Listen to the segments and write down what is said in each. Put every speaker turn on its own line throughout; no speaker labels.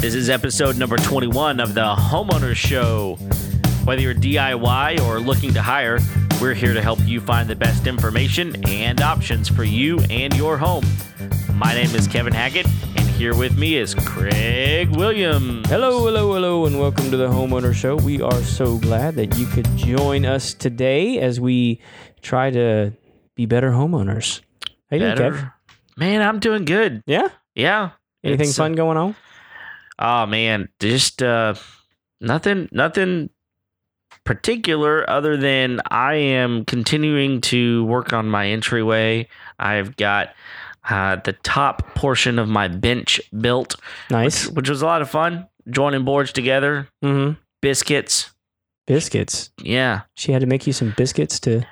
This is episode number 21 of the Homeowner Show. Whether you're DIY or looking to hire, we're here to help you find the best information and options for you and your home. My name is Kevin Hackett, and here with me is Craig Williams.
Hello, hello, hello, and welcome to the Homeowner Show. We are so glad that you could join us today as we try to be better homeowners. How you doing, Kev?
Man, I'm doing good.
Yeah?
Yeah.
Anything
It's, uh,
fun going on?
Oh man, just uh nothing nothing particular other than I am continuing to work on my entryway. I've got uh, the top portion of my bench built,
Nice.
which was a lot of fun. Joining boards together,
Mm-hmm.
biscuits.
Biscuits.
Yeah,
She had to make you some biscuits to.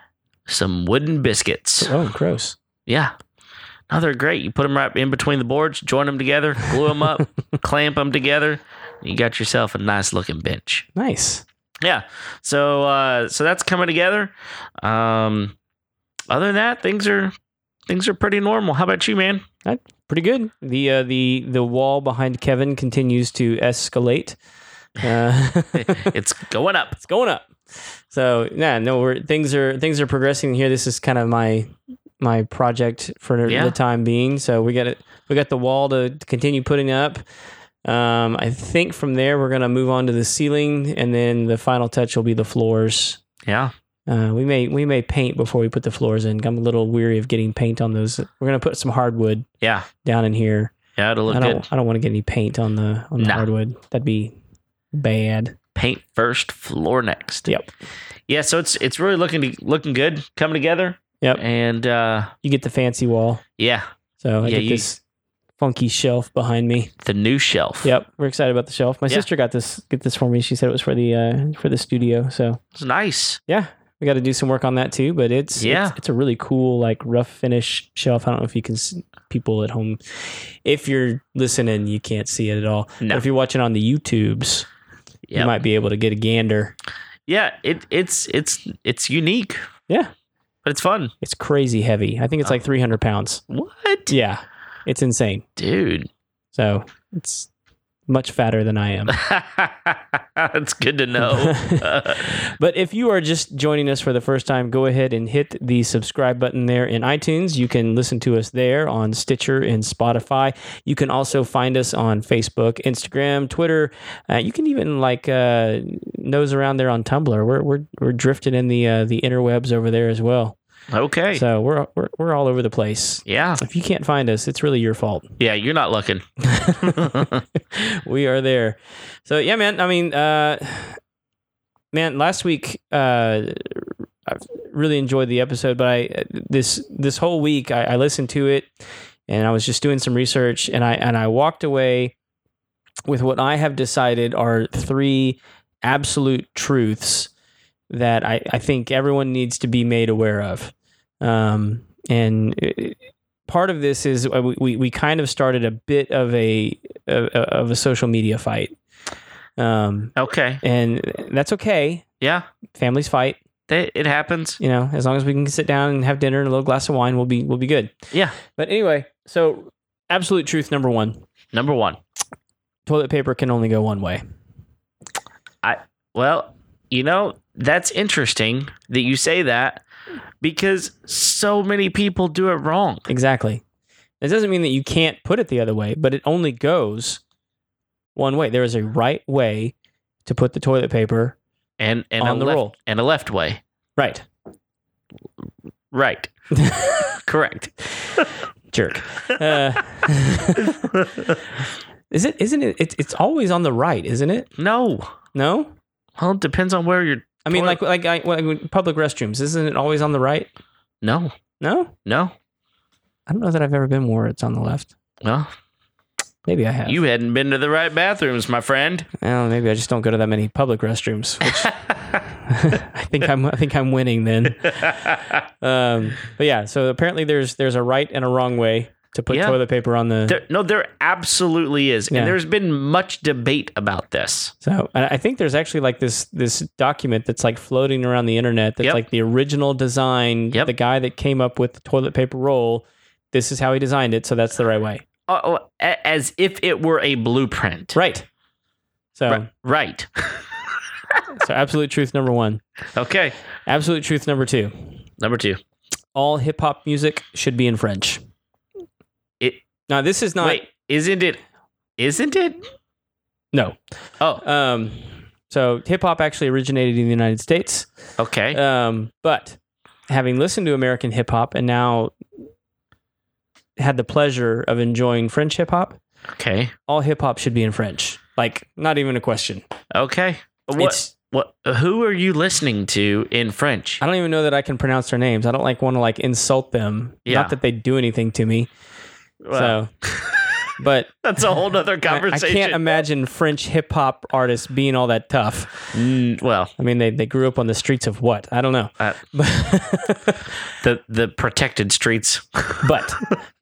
some wooden biscuits.
Oh, gross.
Yeah. No, they're great. You put them right in between the boards, join them together, glue them up, clamp them together. You got yourself a nice looking bench.
Nice.
yeah so uh so that's coming together um other than that things are things are pretty normal how about you man
Pretty good. The uh, the the wall behind Kevin continues to escalate. Uh,
it's going up
it's going up. So yeah, no, we're things are things are progressing here. This is kind of my my project for
Yeah.
the time being. So we got it. We got the wall to, to continue putting up. Um, I think from there we're gonna move on to the ceiling, and then the final touch will be the floors.
yeah
Uh, we may we may paint before we put the floors in. I'm a little weary of getting paint on those. We're gonna put some hardwood
yeah
down in here.
yeah it'll look
I
good
don't I don't want to get any paint on the on the
Nah.
hardwood. That'd be bad.
paint first floor next
Yep.
yeah so it's it's really looking looking good coming together
Yep.
and uh
You get the fancy wall.
yeah
So I
Yeah,
get
you-
this funky shelf behind me.
the new shelf
Yep, we're excited about the shelf. My
Yeah.
sister got this get this for me. She said it was for the uh, for the studio. So
it's nice
yeah, we got to do some work on that too. But it's
Yeah.
it's, it's a really cool like rough finish shelf. I don't know if you can s- people at home. If you're listening, you can't see it at all.
No.
But if you're watching on the YouTubes, you might be able to get a gander.
yeah it it's it's it's unique
Yeah,
but it's fun
it's crazy heavy. I think it's like uh, 300 pounds.
what
Yeah, it's insane.
dude
So it's much fatter than I am.
that's good to know
but if you are just joining us for the first time, go ahead and hit the subscribe button there in iTunes. You can listen to us there on Stitcher and Spotify. You can also find us on Facebook, Instagram, Twitter. Uh, you can even like uh, nose around there on Tumblr. We're we're we're drifting in the uh, the interwebs over there as well.
Okay
So we're, we're we're all over the place.
yeah
If you can't find us, it's really your fault.
Yeah, you're not looking.
we are there. So yeah, man. I mean, uh, man, last week uh, I really enjoyed the episode, but I this this whole week I, I listened to it and I was just doing some research and I and I walked away with what I have decided are three absolute truths that I, I think everyone needs to be made aware of. Um, and it- part of this is uh, we, we, we kind of started a bit of a of, of a social media fight. Um,
Okay.
and that's okay.
Yeah,
Families fight.
they, it happens.
You know, as long as we can sit down and have dinner and a little glass of wine, we'll be we'll be good.
Yeah.
But anyway, so absolute truth number one:
Number one.
toilet paper can only go one way.
I Well, you know, that's interesting that you say that because so many people do it wrong.
Exactly. It doesn't mean that you can't put it the other way, but it only goes one way. There is a right way to put the toilet paper.
And and
On the
left,
roll.
and a left way.
Right.
Right. Correct.
Jerk. Uh, is it? Isn't it? It's, it's always on the right, isn't it?
no.
No.
Well, it depends on where you're.
I mean, like like, I, like public restrooms, isn't it always on the right?
No.
No.
No.
I don't know that I've ever been where it's on the left.
Well,
Maybe I have.
you hadn't been to the right bathrooms, my friend.
Well, maybe I just don't go to that many public restrooms. Which I think I'm. I think I'm winning then. Um, but yeah, so apparently there's there's a right and a wrong way to put
Yeah.
toilet paper on the.
There, no, there absolutely is,
Yeah.
and there's been much debate about this.
So and I think there's actually like this this document that's like floating around the internet that's
Yep.
like the original design.
Yep.
The guy that came up with the toilet paper roll this is how he designed it, so that's the right way.
Oh, oh, as if it were a blueprint.
Right. So,
Ri- Right.
so absolute truth number one.
okay.
Absolute truth number two.
Number two.
All hip hop music should be in French. Now, this is not.
Wait. Isn't it? Isn't it?
No.
Oh.
Um, so hip hop actually originated in the United States.
Okay.
Um, but having listened to American hip hop and now had the pleasure of enjoying French hip hop,
okay.
all hip hop should be in French. Like, not even a question.
Okay. What?
It's,
What? Who are you listening to in French?
I don't even know that I can pronounce their names. I don't like want to like insult them.
Yeah.
Not that they do anything to me.
Well,
so, but
that's a whole nother
I, I can't imagine French hip hop artists being all that tough.
Mm, well,
I mean, they, they grew up on the streets of what? I don't know.
Uh, the the protected streets.
but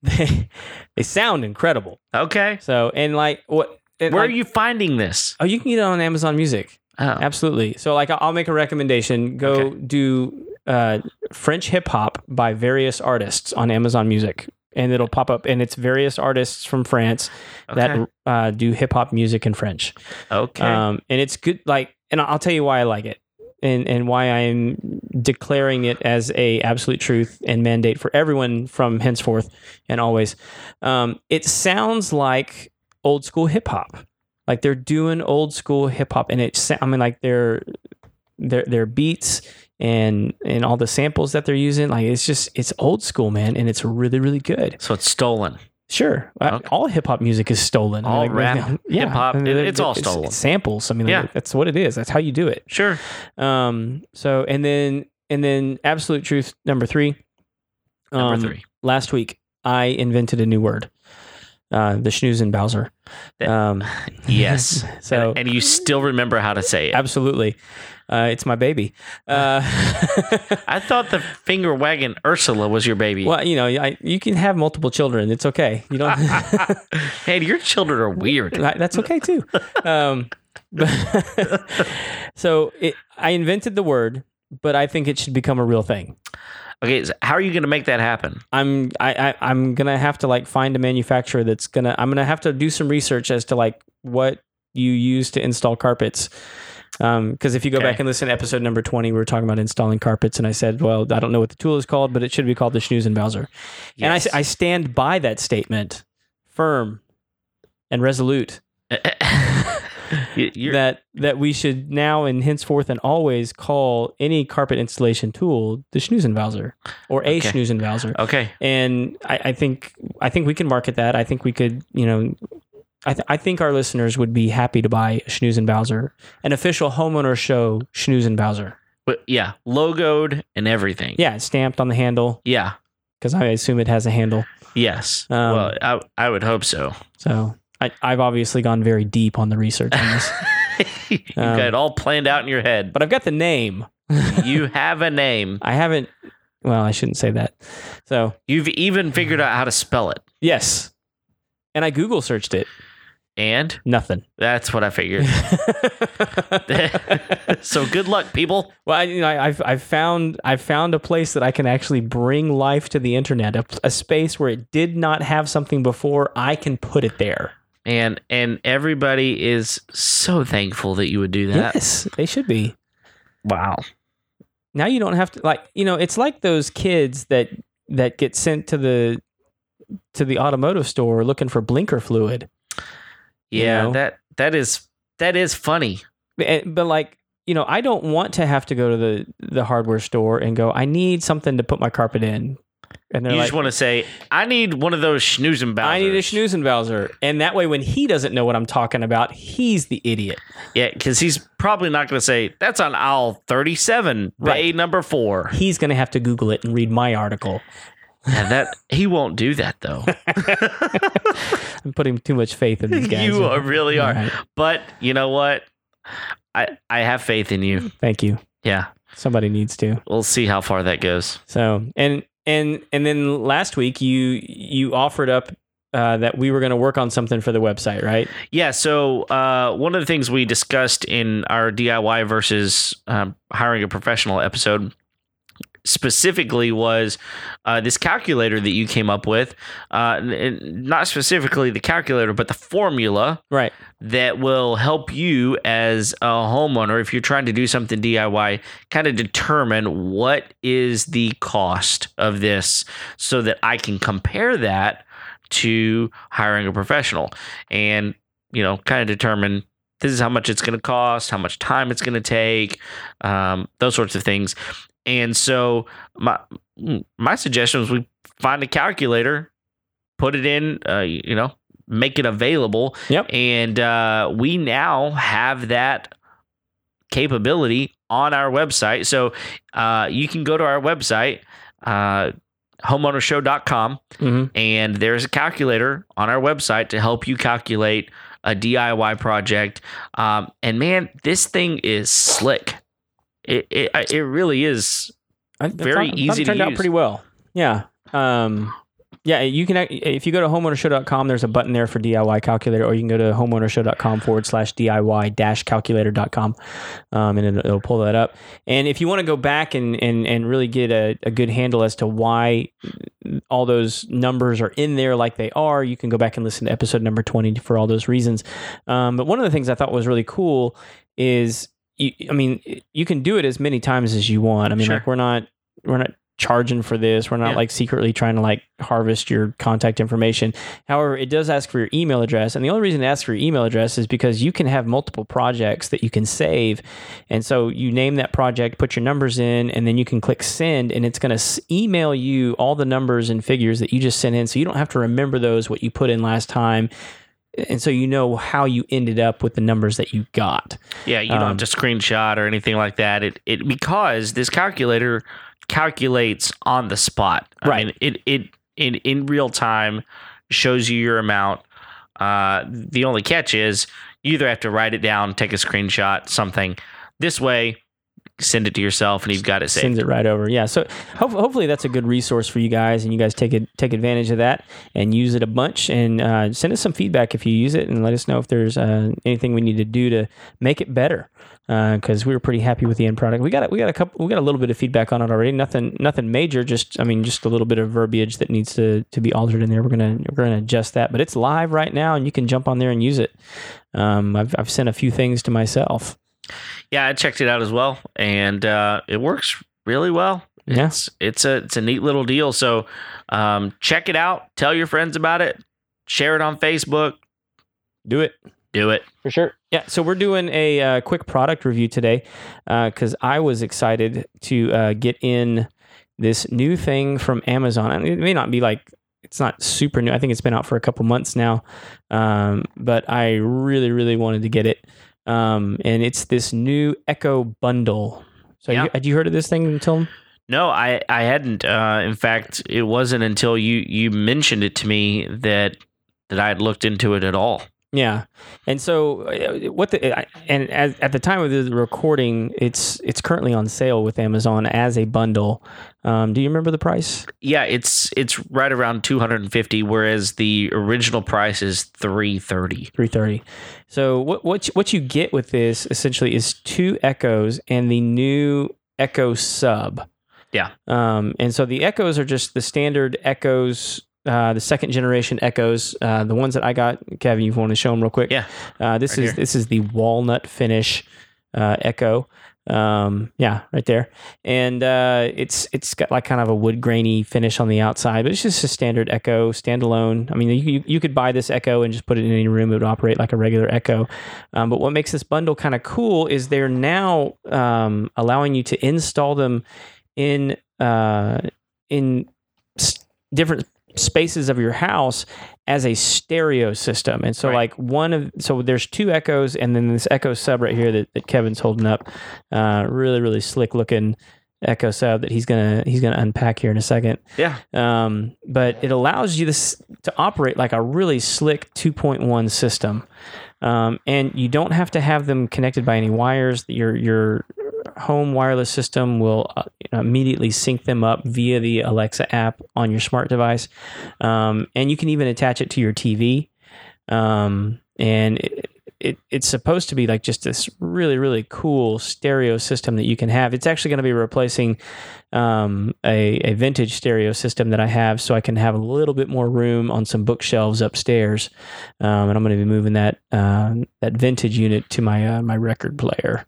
they, they sound incredible.
okay.
So, and like, what? and
Where
like-
are you finding this?
Oh, you can get it on Amazon Music.
Oh.
Absolutely. So, like, I'll make a recommendation. Go
Okay.
do uh, French hip hop by various artists on Amazon Music, and it'll pop up. And it's various artists from France
Okay.
that uh, do hip hop music in French.
okay.
Um, and it's good. Like, and I'll tell you why I like it, and and why I'm declaring it as a absolute truth and mandate for everyone from henceforth and always. Um, it sounds like old school hip hop. Like they're doing old school hip hop, and it's I mean like their their their beats and and all the samples that they're using. Like it's just it's old school, man, and it's really really good.
so it's stolen.
Sure,
Okay.
all hip hop music is stolen.
All
Like,
rap,
yeah,
hip-hop, it- it's all stolen.
It's samples. I mean,
Yeah.
that's what it is. That's how you do it.
Sure.
Um. So and then and then absolute truth number three.
Number
Um,
three.
Last week I invented a new word. Uh, the Schnoozen Bowser. Um,
Yes.
so
and, and you still remember how to say it.
absolutely, uh, it's my baby. Uh,
I thought the finger wagging Ursula was your baby.
well, you know, I, you can have multiple children. It's okay. You don't.
hey, your children are weird.
That's okay too. Um, so it, I invented the word, but I think it should become a real thing.
Okay, so how are you going to make that happen?
I'm I, I I'm gonna have to like find a manufacturer that's gonna I'm gonna have to do some research as to like what you use to install carpets. Um, because if you go
Okay.
back and listen to episode number 20, we were talking about installing carpets, and I said, well, I don't know what the tool is called, but it should be called the Schnoozen Bowser. And I,
Yes.
I stand by that statement, firm and resolute.
You- you're-
that that we should now and henceforth and always call any carpet installation tool the Schnoozenwalzer or a
Okay.
Schnoozenwalzer.
okay.
And I, I think I think we can market that. I think we could, you know, I, th- I think our listeners would be happy to buy a Schnoozenwalzer, an official homeowner show Schnoozenwalzer.
But yeah, logoed and everything.
Yeah, stamped on the handle
Yeah.
because I assume it has a handle.
Yes.
Um,
well, I, I would hope so.
So I, I've obviously gone very deep on the research on this,
you
Um,
got it all planned out in your head.
but I've got the name.
you have a name.
I haven't. Well, I shouldn't say that. So
You've even figured out how to spell it.
yes, and I Google searched it.
And
Nothing.
that's what I figured. so good luck, people.
well, I, you know, I- I've I've found I've found a place that I can actually bring life to the internet, a, a space where it did not have something before. I can put it there.
And and everybody is so thankful that you would do that.
Yes, they should be.
Wow.
Now you don't have to like you know it's like those kids that that get sent to the to the automotive store looking for blinker fluid. You
Yeah,
know?
that that is that is funny.
Eh, but like you know i don't want to have to go to the the hardware store and go i need something to put my carpet in and
you
like
just want to say, I need one of those Schnoozen
i need a schnoozenwalzer and that way when he doesn't know what i'm talking about he's the idiot
Yeah, because he's probably not going to say, that's on aisle 37, bay number four.
he's going to have to google it and read my article
And that he won't do that though.
i'm putting too much faith in these guys
you are, really are.
Right.
But you know what? I I have faith in you.
thank you
Yeah.
somebody needs to
We'll see how far that goes.
so and and and then last week you you offered up uh, that we were going to work on something for the website right
Yeah. So uh, one of the things we discussed in our DIY versus um, hiring a professional episode specifically was uh, this calculator that you came up with, uh, not specifically the calculator, but the formula
Right.
that will help you as a homeowner if you're trying to do something DIY kind of determine what is the cost of this so that I can compare that to hiring a professional and you know kind of determine this is how much it's going to cost how much time it's going to take um, those sorts of things and so my my suggestion was we find a calculator put it in uh, you know make it available
Yep.
and uh, we now have that capability on our website. So uh, you can go to our website, uh, homeownersshow.com,
hmm
and there's a calculator on our website to help you calculate a DIY project. Um, and man, this thing is slick. It, it, it really is. Very
thought,
easy
thought turned out pretty well. Yeah. Um, yeah, you can if you go to homeownersshow.com, there's a button there for DIY calculator, or you can go to homeownersshow.com forward slash DIY dash calculator.com um, and it'll, it'll pull that up. And if you want to go back and, and, and really get a, a good handle as to why all those numbers are in there like they are, you can go back and listen to episode number 20 for all those reasons. Um, but one of the things I thought was really cool is, you, I mean, you can do it as many times as you want. I mean,
Sure.
like we're not, we're not charging for this. We're not
Yeah.
like secretly trying to like harvest your contact information. However, it does ask for your email address. And the only reason it asks for your email address is because you can have multiple projects that you can save. And so you name that project, put your numbers in, and then you can click send, and it's going to email you all the numbers and figures that you just sent in. So you don't have to remember those, what you put in last time. And so you know how you ended up with the numbers that you got.
Yeah, you don't
Um,
have to screenshot or anything like that. It it because this calculator calculates on the spot. I
Right.
mean, it it in in real time shows you your amount. Uh, the only catch is you either have to write it down, take a screenshot, something. This way, send it to yourself, and you've got it saved.
sends it right over. Yeah. So ho- hopefully that's a good resource for you guys, and you guys take it take advantage of that and use it a bunch. And uh, send us some feedback if you use it, and let us know if there's uh, anything we need to do to make it better. Because we were pretty happy with the end product. We got we got a couple we got a little bit of feedback on it already. Nothing nothing major. Just I mean just a little bit of verbiage that needs to to be altered in there. We're gonna we're gonna adjust that. But it's live right now, and you can jump on there and use it. Um, I've I've sent a few things to myself.
Yeah, I checked it out as well, and uh, it works really well.
Yeah.
It's it's a it's a neat little deal. So um, check it out. Tell your friends about it. Share it on Facebook.
Do it.
Do it.
For sure. Yeah. So we're doing a uh, quick product review today because I was excited to uh, get in this new thing from Amazon. I mean, it may not be like it's not super new. I think it's been out for a couple months now, um, but I really, really wanted to get it. Um, and it's this new Echo bundle. So
Yeah.
you, had you heard of this thing until?
No, I I hadn't. Uh, in fact, it wasn't until you you mentioned it to me that that I had looked into it at all.
Yeah, and so uh, what the and as, at the time of the recording, it's it's currently on sale with Amazon as a bundle. Um, do you remember the price?
Yeah, it's it's right around 250 whereas the original price is 330.
Three thirty. So what what what you get with this essentially is two Echoes and the new Echo Sub.
Yeah.
Um, and so the Echoes are just the standard Echoes. Uh, the second generation Echoes, uh, the ones that I got, Kevin, you want to show them real quick?
Yeah.
Uh, this
Right
is
here.
this is the walnut finish uh, Echo. Um, yeah, right there, and uh, it's it's got like kind of a wood grainy finish on the outside, but it's just a standard Echo standalone. I mean, you you, could buy this Echo and just put it in any room; it would operate like a regular Echo. Um, but what makes this bundle kind of cool is they're now um, allowing you to install them in uh, in s- different spaces of your house as a stereo system. And so
Right.
like one of so there's two echoes and then this echo sub right here that, that Kevin's holding up. Uh really, really slick looking echo sub that he's gonna he's gonna unpack here in a second.
Yeah.
Um, but it allows you this to operate like a really slick 2.1 system. Um, and you don't have to have them connected by any wires. That your your home wireless system will uh, immediately sync them up via the Alexa app on your smart device, um, and you can even attach it to your TV. Um, and it, it it's supposed to be like just this really really cool stereo system that you can have. It's actually going to be replacing um, a a vintage stereo system that I have, so I can have a little bit more room on some bookshelves upstairs. Um, and I'm going to be moving that uh, that vintage unit to my uh, my record player.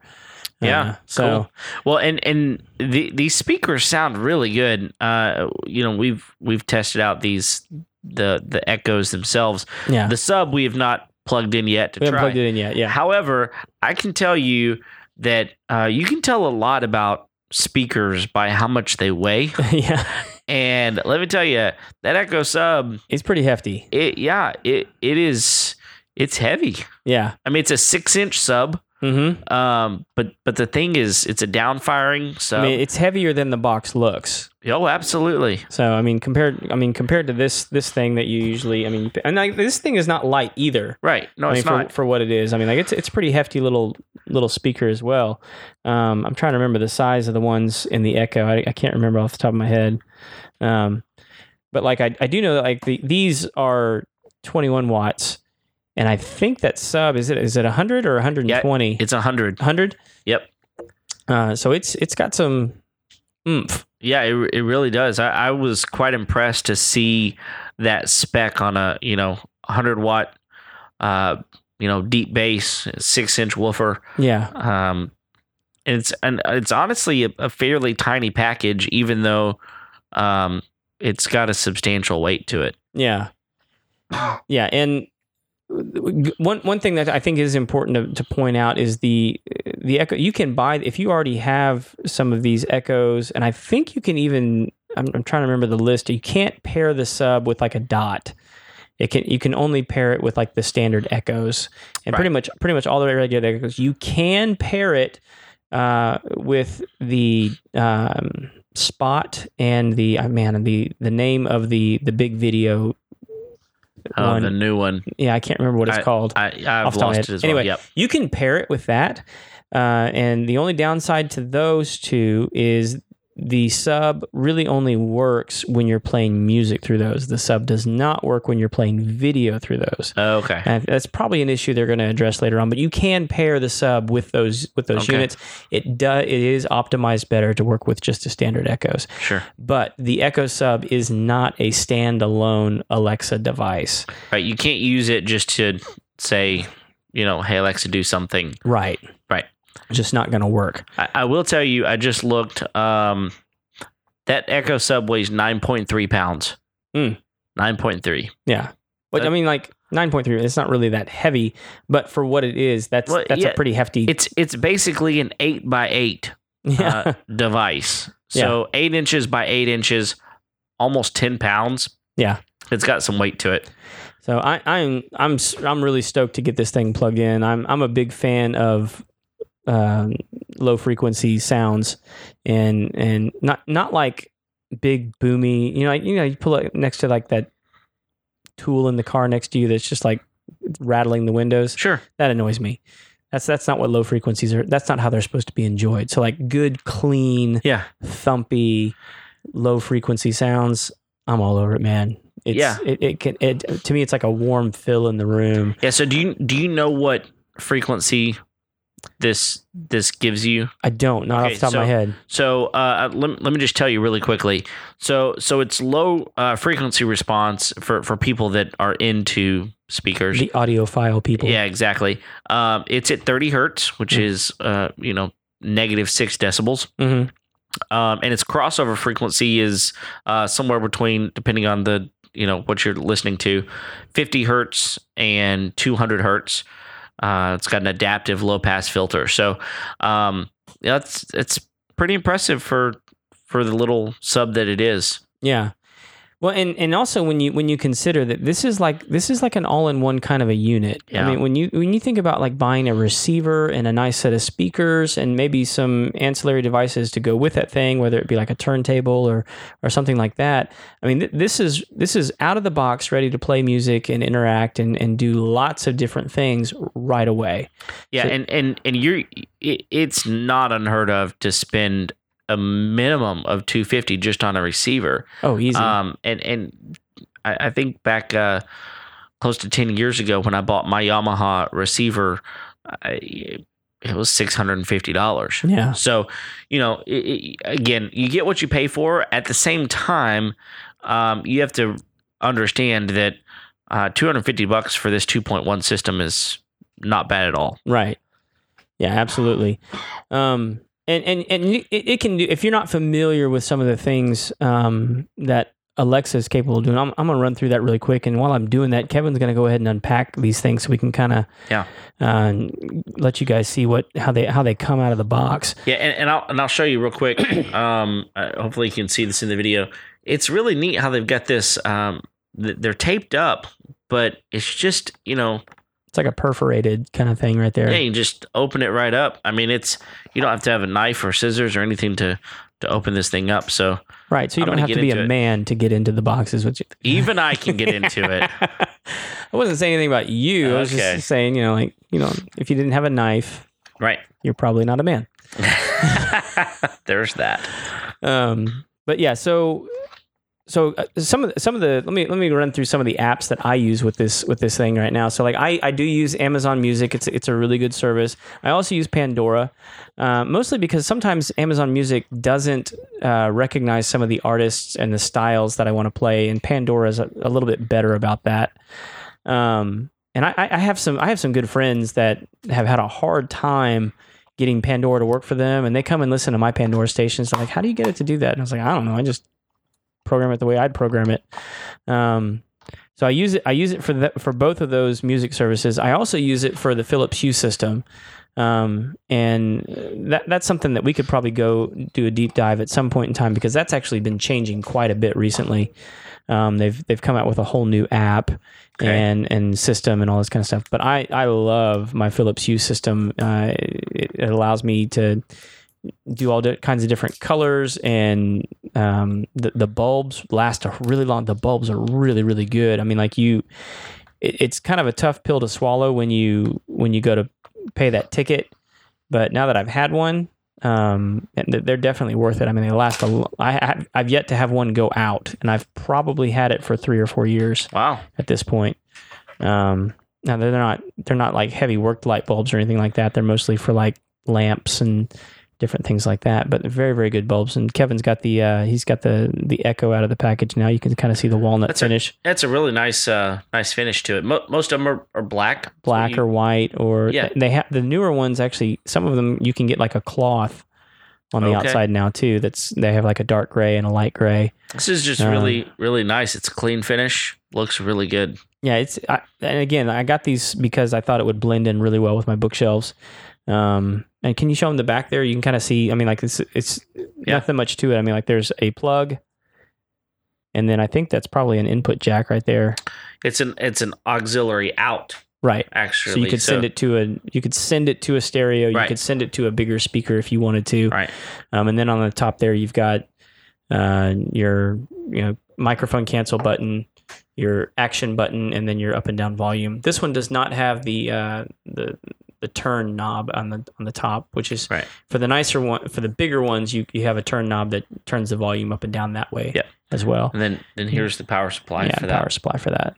Yeah,
Uh, so
cool. Well, and and the, these speakers sound really good. Uh, you know, we've we've tested out these the the echoes themselves.
yeah,
The sub we have not plugged in yet to
we haven't
try.
plugged it in yet. Yeah,
However, I can tell you that uh, you can tell a lot about speakers by how much they weigh.
yeah,
And let me tell you, that Echo Sub,
it's pretty hefty.
it yeah, it it is it's heavy.
Yeah.
I mean, it's a six inch sub.
Mm-hmm.
Um, but but the thing is, it's a down firing sub.
I mean, it's heavier than the box looks.
oh, absolutely.
So I mean, compared, I mean, compared to this this thing that you usually, I mean, and like this thing is not light either.
Right. No,
I mean,
it's
for,
not.
for what it is. I mean, like it's it's pretty hefty little little speaker as well. Um, I'm trying to remember the size of the ones in the Echo. I, I can't remember off the top of my head. Um, but like I, I do know that like the, these are 21 watts, and I think that sub is it is it 100 or 120?
It's a hundred.
100.
Yep.
Uh, so it's it's got some oomph.
Yeah, it, it really does. I, I was quite impressed to see that spec on a you know 100 watt, uh, you know deep bass six inch woofer.
Yeah.
Um, and it's and it's honestly a, a fairly tiny package, even though, um, it's got a substantial weight to it.
Yeah. Yeah, and one one thing that I think is important to, to point out is the the echo. You can buy if you already have some of these echoes, and I think you can even. I'm, I'm trying to remember the list. You can't pair the sub with like a dot. It can you can only pair it with like the standard echoes, and pretty much pretty much all the regular echoes. You can pair it uh, with the um, spot and the uh, man the the name of the the big video.
Uh,
one.
the new one,
Yeah, I can't remember what it's called.
I,
Off
I've
the top of my
lost it as
Anyway.
Yep.
You can pair it with that. Uh, and the only downside to those two is the sub really only works when you're playing music through those. The sub does not work when you're playing video through those.
Oh, okay.
And that's probably an issue they're going to address later on. But you can pair the sub with those with those
Okay.
units. It does. It is optimized better to work with just the standard Echoes.
Sure.
But the Echo Sub is not a standalone Alexa device.
Right. You can't use it just to say, you know, hey Alexa, do something.
Right. Just not going to work.
I, I will tell you, I just looked. Um, that Echo Sub weighs nine point three pounds.
Mm.
Nine point three.
Yeah. But I mean, like nine point three. It's not really that heavy, but for what it is, that's
Well,
that's
yeah,
a pretty hefty.
It's it's basically an eight by eight
yeah.
uh, device. So eight inches by eight inches, almost ten pounds.
Yeah.
It's got some weight to it.
So I, I'm I'm s- I'm really stoked to get this thing plugged in. I'm I'm a big fan of um, low frequency sounds, and and not not like big boomy. You know, you know, you pull it next to like that tool in the car next to you that's just like rattling the windows.
Sure.
That annoys me. That's that's not what low frequencies are. That's not how they're supposed to be enjoyed. So like good, clean,
Yeah.
thumpy, low frequency sounds. I'm all over it, man. It's,
Yeah.
It, it can. It to me, it's like a warm fill in the room.
Yeah. So do you do you know what frequency this this gives you?
I don't, not
Okay,
off the top of my head.
So uh, let, let me just tell you really quickly. So so it's low uh, frequency response for for people that are into speakers.
The audiophile people.
Yeah, exactly. Um, it's at 30 hertz, which
Mm.
is uh, you know negative six decibels.
hmm
Um, and its crossover frequency is uh, somewhere between, depending on the you know what you're listening to, 50 hertz and 200 hertz. Uh, it's got an adaptive low pass filter, so um, yeah, it's it's pretty impressive for for the little sub that it is.
Yeah. Well, and, and also when you when you consider that this is like this is like an all in one kind of a unit.
Yeah.
I mean, when you when you think about like buying a receiver and a nice set of speakers and maybe some ancillary devices to go with that thing, whether it be like a turntable or or something like that. I mean, th- this is this is out of the box, ready to play music and interact and and do lots of different things right away.
Yeah,
So-
and and and you're it, it's not unheard of to spend a minimum of 250 just on a receiver.
Oh, easy.
Um, and and I, I think back uh, close to 10 years ago when I bought my Yamaha receiver, I, it was $650.
Yeah.
So, you know, it, it, again, you get what you pay for. At the same time, um, you have to understand that uh, 250 bucks for this 2.1 system is not bad at all.
Right. Yeah, absolutely. Um, and and and it, it can do if you're not familiar with some of the things um, that Alexa is capable of doing. I'm, I'm going to run through that really quick. And while I'm doing that, Kevin's going to go ahead and unpack these things so we can kind of
Yeah.
uh, let you guys see what how they how they come out of the box.
Yeah, and, and I'll and I'll show you real quick. Um, uh, hopefully you can see this in the video. It's really neat how they've got this. Um, th- they're taped up, but it's just you know,
It's like a perforated kind of thing right there.
yeah, you just open it right up. I mean, it's you don't have to have a knife or scissors or anything to to open this thing up. So
Right. So you
I'm
don't have to be a
it.
man to get into the boxes, which
even I can get into it.
I wasn't saying anything about you. I was just saying, you know, like, you know, if you didn't have a knife,
Right.
you're probably not a man.
There's that.
Um, but yeah, so so uh, some of the, some of the let me let me run through some of the apps that I use with this with this thing right now. So like I I do use Amazon Music. It's it's a really good service. I also use Pandora, uh, mostly because sometimes Amazon Music doesn't uh, recognize some of the artists and the styles that I want to play, and Pandora is a, a little bit better about that. Um, and I, I have some I have some good friends that have had a hard time getting Pandora to work for them, and they come and listen to my Pandora stations. They're like, "How do you get it to do that?" And I was like, "I don't know. I just program it the way I'd program it." Um, so I use it. I use it for the, for both of those music services. I also use it for the Philips Hue system, um, and that that's something that we could probably go do a deep dive at some point in time because that's actually been changing quite a bit recently. Um, they've they've come out with a whole new app
Okay.
and and system and all this kind of stuff. But I I love my Philips Hue system. Uh, it, it allows me to do all di- kinds of different colors and um, the the bulbs last a really long. The bulbs are really really good. I mean, like you, it, it's kind of a tough pill to swallow when you when you go to pay that ticket. But now that I've had one, um, they're definitely worth it. I mean, they last a. I I've yet to have one go out, and I've probably had it for three or four years
Wow.
at this point. Um, now they're not they're not like heavy worked light bulbs or anything like that. They're mostly for like lamps and different things like that. But very very good bulbs. And Kevin's got the uh, he's got the the Echo out of the package now. You can kind of see the walnut
That's a-
finish,
That's a really nice, uh, nice finish to it. Mo- most of them are, are black.
black
So
or white, or
Yeah.
they have the newer ones. Actually, some of them you can get like a cloth on the
Okay.
outside now too. That's they have like a dark gray and a light gray.
This is just
Um,
really, really nice. It's a clean finish. Looks really good.
Yeah, it's I, and again, I got these because I thought it would blend in really well with my bookshelves. Um, and can you show them the back there? You can kind of see. I mean, like it's it's
Yeah.
nothing much to it. I mean, like there's a plug, and then I think that's probably an input jack right there.
It's an it's an auxiliary out
Right.
actually.
So you could send it to a you could send it to a stereo. You
Right.
could send it to a bigger speaker if you wanted to.
Right.
Um, and then on the top there, you've got uh, your you know microphone cancel button, your action button, and then your up and down volume. This one does not have the uh, the the turn knob on the on the top, which is
Right.
for the nicer one. For the bigger ones, you you have a turn knob that turns the volume up and down that way
Yeah.
as well.
And then then here's the power supply
yeah,
for that.
power supply for that.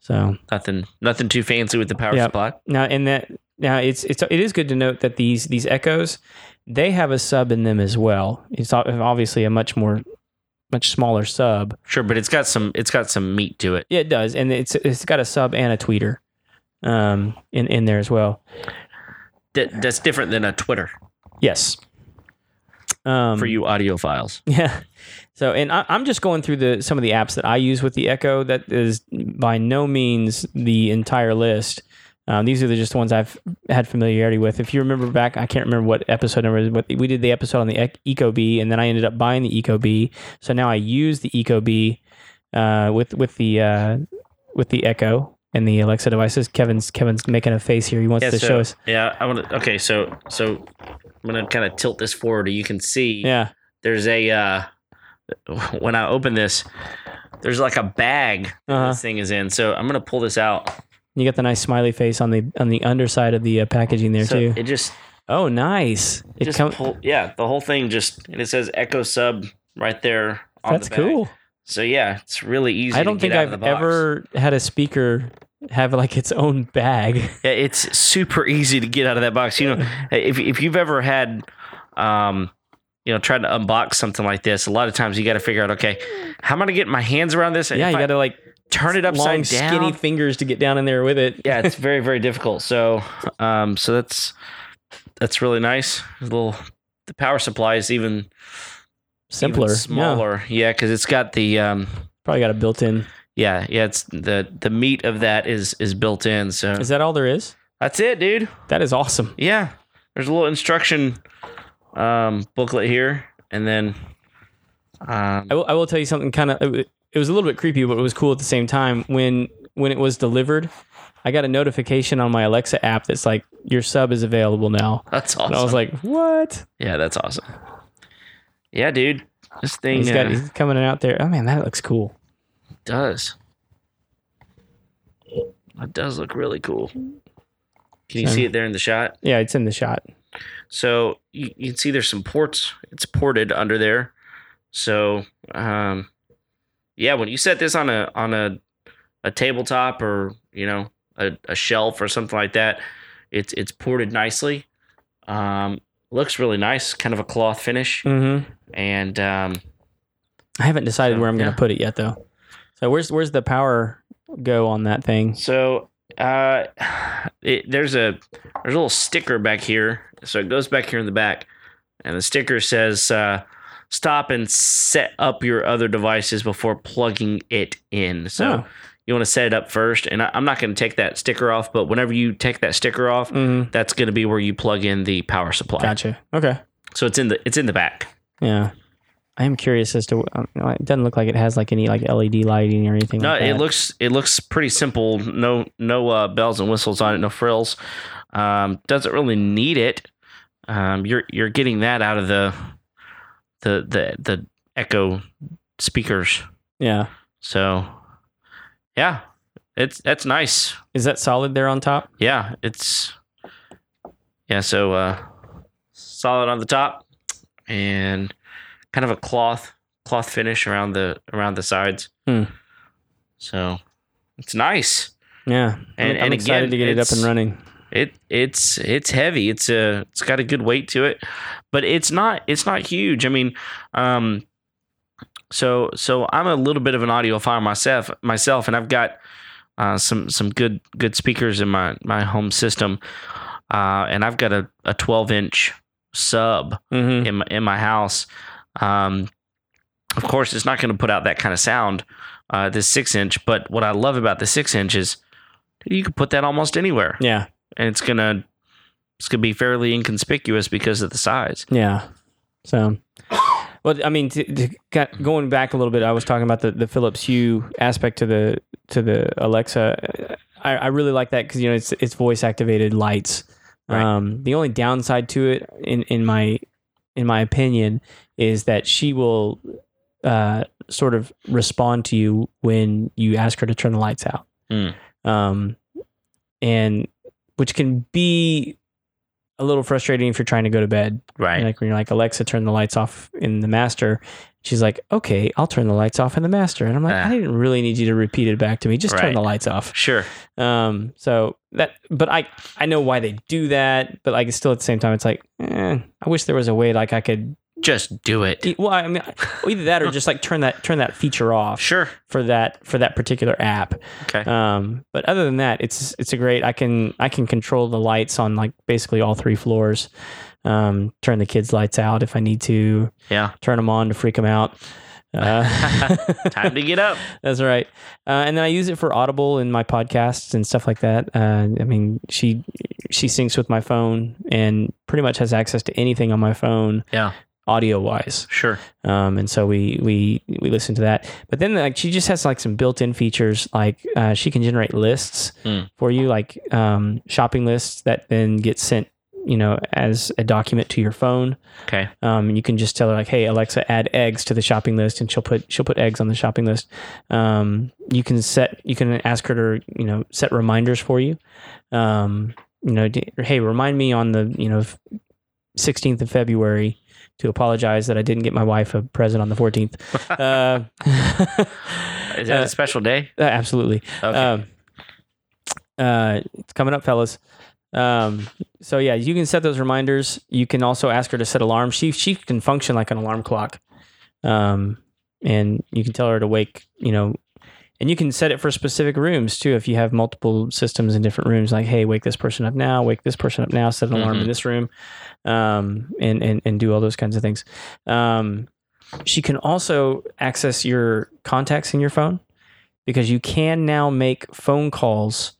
So
Nothing nothing too fancy with the power supply.
now and that now it's it's it is good to note that these these echoes they have a sub in them as well it's obviously a much more much smaller sub
Sure, but it's got some it's got some meat to it.
yeah it does and it's it's got a sub and a tweeter um in in there as well
That, that's different than a Twitter
yes um
for you audiophiles.
Yeah. So, and I, I'm just going through the some of the apps that I use with the Echo. That is by no means the entire list. Um, these are the just the ones I've had familiarity with. If you remember back, I can't remember what episode number, is, but we did the episode on the Ec- Ecobee, and then I ended up buying the Ecobee. So now I use the Ecobee uh, with with the uh, with the Echo and the Alexa devices. Kevin's Kevin's making a face here. He wants
Yeah,
to
so,
show us.
yeah, I want to. Okay, so so I'm gonna kind of tilt this forward. You can see
Yeah.
there's a uh, when I open this, there's like a bag
Uh-huh.
this thing is in. So I'm gonna pull this out.
You got the nice smiley face on the on the underside of the uh, packaging there
so
too.
it just
Oh, nice! It
just
come,
pull, yeah, the whole thing just and it says Echo Sub right there. On
that's
the
cool.
So yeah, it's really easy.
I don't think I've ever had a speaker have like its own bag.
Yeah, it's super easy to get out of that box. You know, if if you've ever had, um, you know, trying to unbox something like this, a lot of times you got to figure out, okay, how am I gonna get my hands around this? And
yeah, you got to like
turn it upside
long,
down.
skinny fingers to get down in there with it.
yeah, it's very very difficult. So, um, so that's that's really nice. A little the power supply is even
simpler,
even smaller. Yeah, because it's got the um,
Probably got a built-in.
Yeah, yeah. It's the the meat of that is is built in. So
Is that all there is?
that's it, dude.
That is awesome.
Yeah, there's a little instruction um, booklet here, and then um,
I will, I will tell you something kind of it was a little bit creepy but it was cool at the same time when when it was delivered i got a notification on my alexa app that's like your sub is available now
that's awesome.
and i was like what
yeah, that's awesome. Yeah, dude, this thing
he's got
uh,
he's coming out there oh man that looks cool
does. That does look really cool. Can you
So-
see it there in the shot?
yeah it's in the shot
So you, you can see there's some ports. It's ported under there. So um, yeah, when you set this on a on a a tabletop or you know a, a shelf or something like that, it's it's ported nicely. Um, looks really nice, kind of a cloth finish,
mm-hmm.
and um,
i haven't decided
So,
where i'm
yeah.
gonna put it yet though so where's where's the power go on that thing
So uh, it, there's a there's a little sticker back here. So it goes back here in the back, and the sticker says, uh, "Stop and set up your other devices before plugging it in." So
Oh.
you want to set it up first. And I, I'm not going to take that sticker off, but whenever you take that sticker off,
mm,
that's going to be where you plug in the power supply.
gotcha okay
So it's in the it's in the back.
yeah i am curious as to um, it doesn't look like it has like any like led lighting or anything
No,
like
it looks it looks pretty simple. No no uh, bells and whistles on it. No frills. Um, doesn't really need it. Um, you're you're getting that out of the the the the Echo speakers.
yeah
So yeah, it's that's nice.
is that solid there on top
Yeah, it's yeah. So uh, solid on the top and kind of a cloth cloth finish around the around the sides.
Hmm.
So it's nice.
yeah
And-
I'm
and
excited
again,
to get it up and running
It it's it's heavy. It's a it's got a good weight to it, but it's not it's not huge. I mean, um, so so I'm a little bit of an audiophile myself myself, and I've got uh, some some good good speakers in my my home system, uh, and I've got a, a 12 inch sub
mm-hmm.
in my in my house. Um, of course, it's not going to put out that kind of sound. Uh, this six inch, but what I love about the six inch is you can put that almost anywhere
yeah
and it's gonna it's gonna be fairly inconspicuous because of the size.
Yeah. So, well, I mean, to, to, got- going back a little bit, I was talking about the, the Philips Hue aspect to the to the Alexa. I, I really like that because you know it's it's voice activated lights.
Right.
Um, the only downside to it, in in my in my opinion, is that she will uh, sort of respond to you when you ask her to turn the lights out.
Mm.
Um, and which can be a little frustrating if you're trying to go to bed.
Right.
Like when you're like, Alexa, turn the lights off in the master. She's like, okay, I'll turn the lights off in the master. And I'm like,
Ah.
I didn't really need you to repeat it back to me. Just turn the lights off.
Sure.
Um, so that, but I, I know why they do that, but like, it's still at the same time, it's like, eh, I wish there was a way like I could,
Just do it.
well, I mean, either that or just like turn that, turn that feature off
Sure.
for that, for that particular app.
Okay.
Um, but other than that, it's it's a great. I can I can control the lights on like basically all three floors. Um, turn the kids' lights out if I need to.
Yeah.
Turn them on to freak them out. Uh,
Time to get up.
That's right. Uh, and then I use it for Audible in my podcasts and stuff like that. Uh, I mean, she she syncs with my phone and pretty much has access to anything on my phone,
Yeah.
Audio wise.
Sure.
Um, and so we we we listen to that. But then like she just has like some built-in features, like uh, she can generate lists
Hmm.
for you, like um, shopping lists that then get sent, you know, as a document to your phone.
Okay.
Um, you can just tell her like, "Hey Alexa, add eggs to the shopping list," and she'll put she'll put eggs on the shopping list. Um, you can set you can ask her to you know set reminders for you. Um, you know, d- hey, remind me on the you know sixteenth of February to apologize that I didn't get my wife a present on the 14th. Uh,
Is that
Uh,
a special day?
uh, absolutely.
Okay.
Um, uh, it's coming up, fellas. Um, so yeah, you can set those reminders. You can also ask her to set alarms. She she can function like an alarm clock. Um, and you can tell her to wake. You know, and you can set it for specific rooms too. If you have multiple systems in different rooms, like hey, wake this person up now, wake this person up now, set an alarm in
Mhm.
this room, um, and and and do all those kinds of things. Um, she can also access your contacts in your phone because you can now make phone calls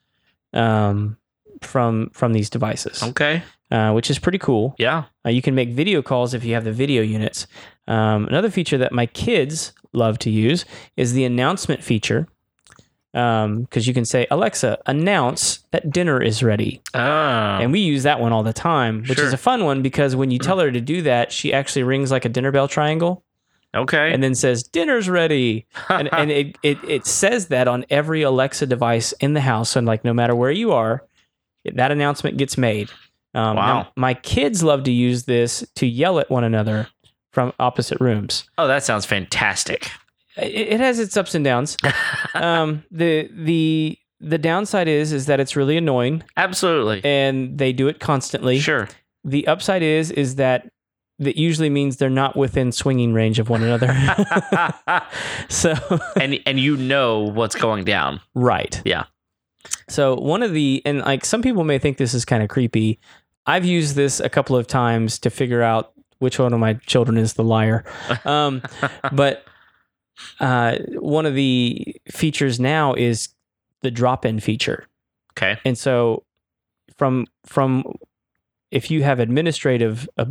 um, from from these devices,
okay.
uh, which is pretty cool.
Yeah.
Uh, you can make video calls if you have the video units. Um, another feature that my kids love to use is the announcement feature. Because you can say, Alexa, announce that dinner is ready.
Oh.
And we use that one all the time, which
Sure.
is a fun one because when you tell her to do that, she actually rings like a dinner bell triangle
okay.
and then says, Dinner's ready and, and it, it it says that on every Alexa device in the house, and like no matter where you are, that announcement gets made. Um,
Wow.
my kids love to use this to yell at one another from opposite rooms.
oh, that sounds fantastic.
It, it has its ups and downs. um, the the the downside is is that it's really annoying,
Absolutely.
and they do it constantly.
Sure.
The upside is is that that usually means they're not within swinging range of one another. so
and and you know what's going down.
Right.
Yeah.
So one of the and like some people may think this is kind of creepy. I've used this a couple of times to figure out which one of my children is the liar. Um, but uh, one of the features now is the drop-in feature,
Okay.
and so from from if you have administrative uh,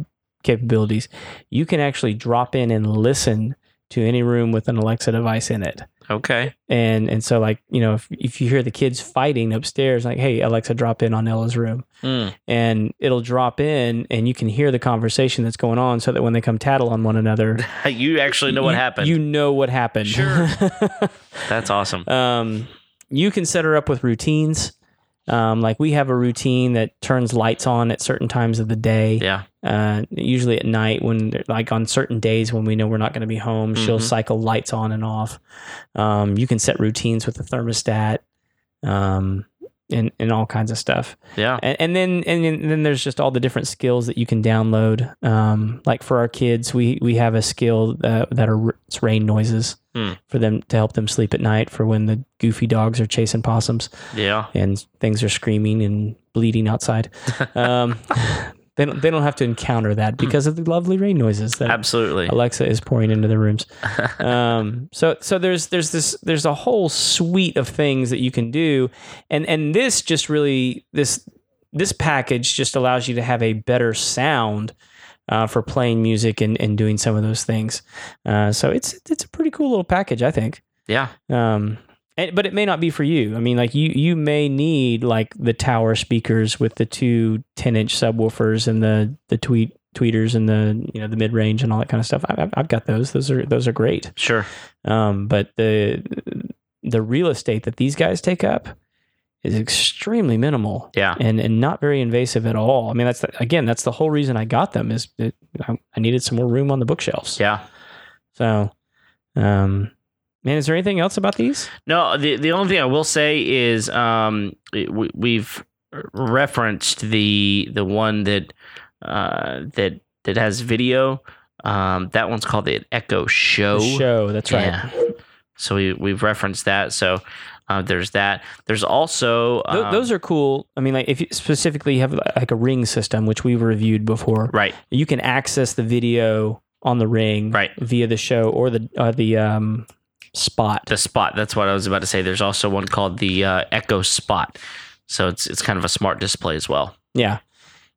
capabilities, you can actually drop in and listen to any room with an Alexa device in it
Okay.
and and so like you know if, if you hear the kids fighting upstairs like hey alexa drop in on ella's room
Mm.
and it'll drop in and you can hear the conversation that's going on so that when they come tattle on one another
You actually know what happened.
you know what happened
Sure. That's awesome.
um, you can set her up with routines um, like we have a routine that turns lights on at certain times of the day
Yeah.
Uh, usually at night when like on certain days when we know we're not going to be home she'll
Mhm.
cycle lights on and off um, you can set routines with the thermostat um, and, and all kinds of stuff
Yeah.
and, and then and then, there's just all the different skills that you can download um, like for our kids we we have a skill that, that are it's rain noises
Hmm.
for them to help them sleep at night for when the goofy dogs are chasing possums
Yeah.
and things are screaming and bleeding outside. Um, they don't they don't have to encounter that because of the lovely rain noises that
Absolutely.
Alexa is pouring into the rooms. Um, so so there's there's this there's a whole suite of things that you can do, and and this just really this this package just allows you to have a better sound. Uh, for playing music and, and doing some of those things, uh, so it's it's a pretty cool little package, I think.
Yeah.
Um, and, but it may not be for you. I mean, like you, you may need like the tower speakers with the two 10 inch subwoofers and the, the tweet tweeters and the, you know, the mid range and all that kind of stuff. I, I've, I've got those. Those are, those are great.
Sure.
Um, but the, the real estate that these guys take up is extremely minimal
Yeah.
and, and not very invasive at all. I mean, that's the, again, that's the whole reason I got them is I needed some more room on the bookshelves.
Yeah.
So, um, man, is there anything else about these?
No, the the only thing I will say is um we, we've referenced the the one that uh that that has video. Um that one's called the Echo Show.
The show. That's right.
Yeah. So we we've referenced that. So uh, there's that. There's also
Th-
um,
those are cool. I mean, like if you specifically have like a ring system, which we've reviewed before,
right.
you can access the video on the ring
Right.
via the show or the uh, the um, spot.
The spot. That's what I was about to say. There's also one called the uh, Echo Spot. So it's it's kind of a smart display as well.
Yeah.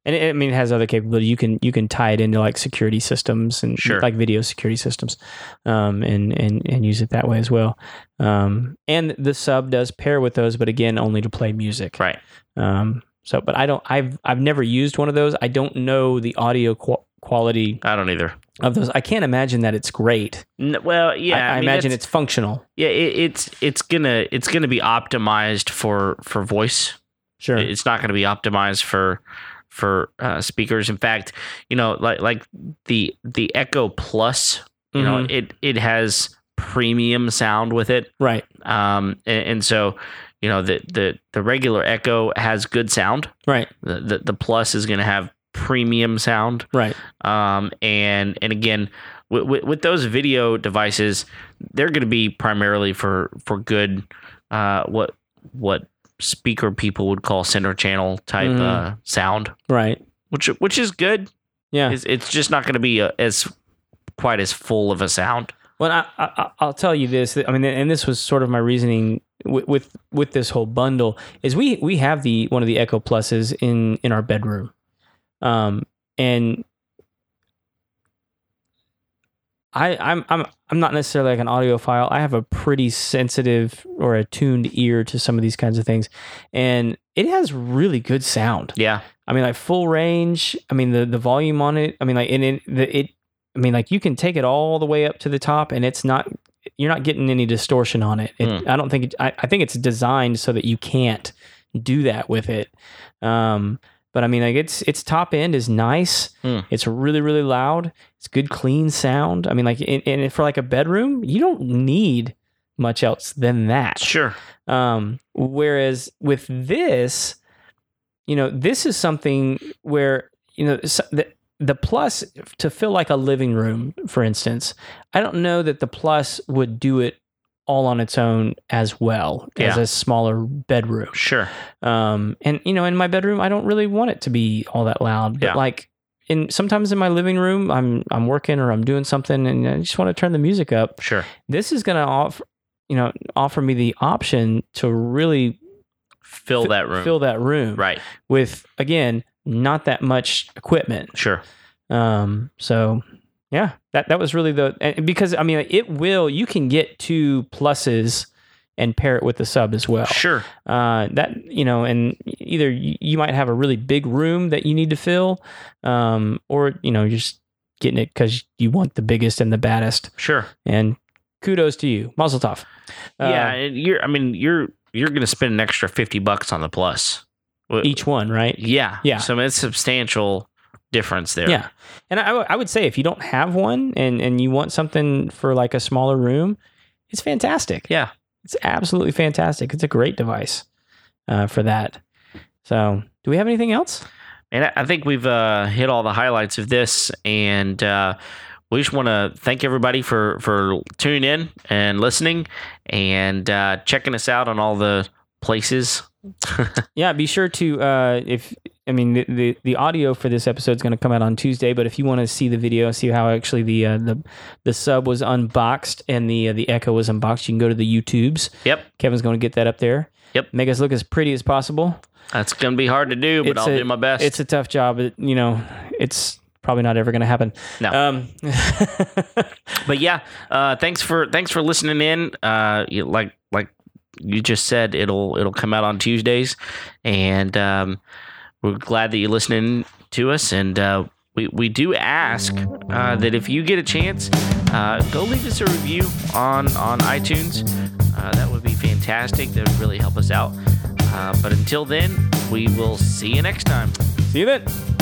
And it, I mean, it has other capability. You can you can tie it into like security systems and
Sure.
like video security systems, um, and and and use it that way as well. Um, and the sub does pair with those, but again, only to play music.
Right.
Um, so, but I don't. I've I've never used one of those. I don't know the audio qu- quality
I don't either.
Of those. I can't imagine that it's great.
N- well, yeah.
I, I
mean,
imagine it's functional.
Yeah, it, it's it's gonna it's gonna be optimized for for voice.
Sure.
It's not gonna be optimized for for uh, speakers. In fact, you know, like like the the Echo Plus, you know,
Mhm.
it it has premium sound with it,
right.
um, and, and so you know the the the regular Echo has good sound.
Right.
The the, the Plus is going to have premium sound
Right.
um, and and again with, with, with those video devices they're going to be primarily for for good uh, what what speaker people would call center channel type
Mhm.
uh, sound
Right.
which which is good
Yeah.
it's, it's just not going to be uh as quite as full of a sound
Well, I, I, I'll tell you this. I mean, and this was sort of my reasoning with, with with this whole bundle is we we have the one of the Echo Pluses in in our bedroom, um, and I I'm I'm I'm not necessarily like an audiophile. I have a pretty sensitive or attuned ear to some of these kinds of things, and it has really good sound.
yeah
I mean, like full range. I mean, the the volume on it. I mean, like and it, the, it. I mean, like you can take it all the way up to the top, and it's not. You're not getting any distortion on it. it
Hmm.
I don't think. It, I, I think it's designed so that you can't do that with it. Um, but I mean, like it's its top end is nice.
Hmm.
It's really really loud. It's good clean sound. I mean, like and, and for like a bedroom, you don't need much else than that.
sure
Um, whereas with this, you know, this is something where you know the the plus to feel like a living room, for instance. I don't know that the plus would do it all on its own as well as a smaller bedroom.
sure.
Um, and you know, in my bedroom, I don't really want it to be all that loud. But
Yeah.
like in sometimes in my living room, I'm I'm working or I'm doing something, and I just want to turn the music up.
Sure.
This is going to offer you know offer me the option to really
fill
fi-
that room.
fill that room
right.
with again not that much equipment.
Sure.
Um so yeah that that was really the and because i mean it will you can get two pluses and pair it with the sub as well.
Sure.
Uh that you know and either you, might have a really big room that you need to fill um or you know you're just getting it because you want the biggest and the baddest.
Sure.
And kudos to you. Mazel tov. Uh,
yeah and you're i mean you're you're going to spend an extra 50 bucks on the plus.
Each one, right?
Yeah.
Yeah.
So I mean, it's substantial difference there.
Yeah. And I, I would say if you don't have one and, and you want something for like a smaller room, it's fantastic.
Yeah.
It's absolutely fantastic. It's a great device uh, for that. So, do we have anything else?
And I- think we've uh, hit all the highlights of this, and uh, we just want to thank everybody for for tuning in and listening, and uh, checking us out on all the places.
Yeah, be sure to uh, if I mean the, the the audio for this episode is going to come out on Tuesday, but if you want to see the video, see how actually the uh, the the sub was unboxed and the uh, the Echo was unboxed, you can go to the YouTubes.
Yep.
Kevin's going to get that up there.
Yep.
Make us look as pretty as possible.
That's gonna be hard to do, but
It's
I'll
a-
do my best.
It's a tough job. It, you know, it's probably not ever going to happen.
No.
Um,
but yeah, uh, thanks for thanks for listening in. Uh, like like you just said, it'll it'll come out on Tuesdays, and um, we're glad that you're listening to us. And uh, we we do ask uh, that if you get a chance, uh, go leave us a review on on iTunes. Uh, that would be fantastic. That would really help us out. Uh, but until then, we will see you next time.
see you then.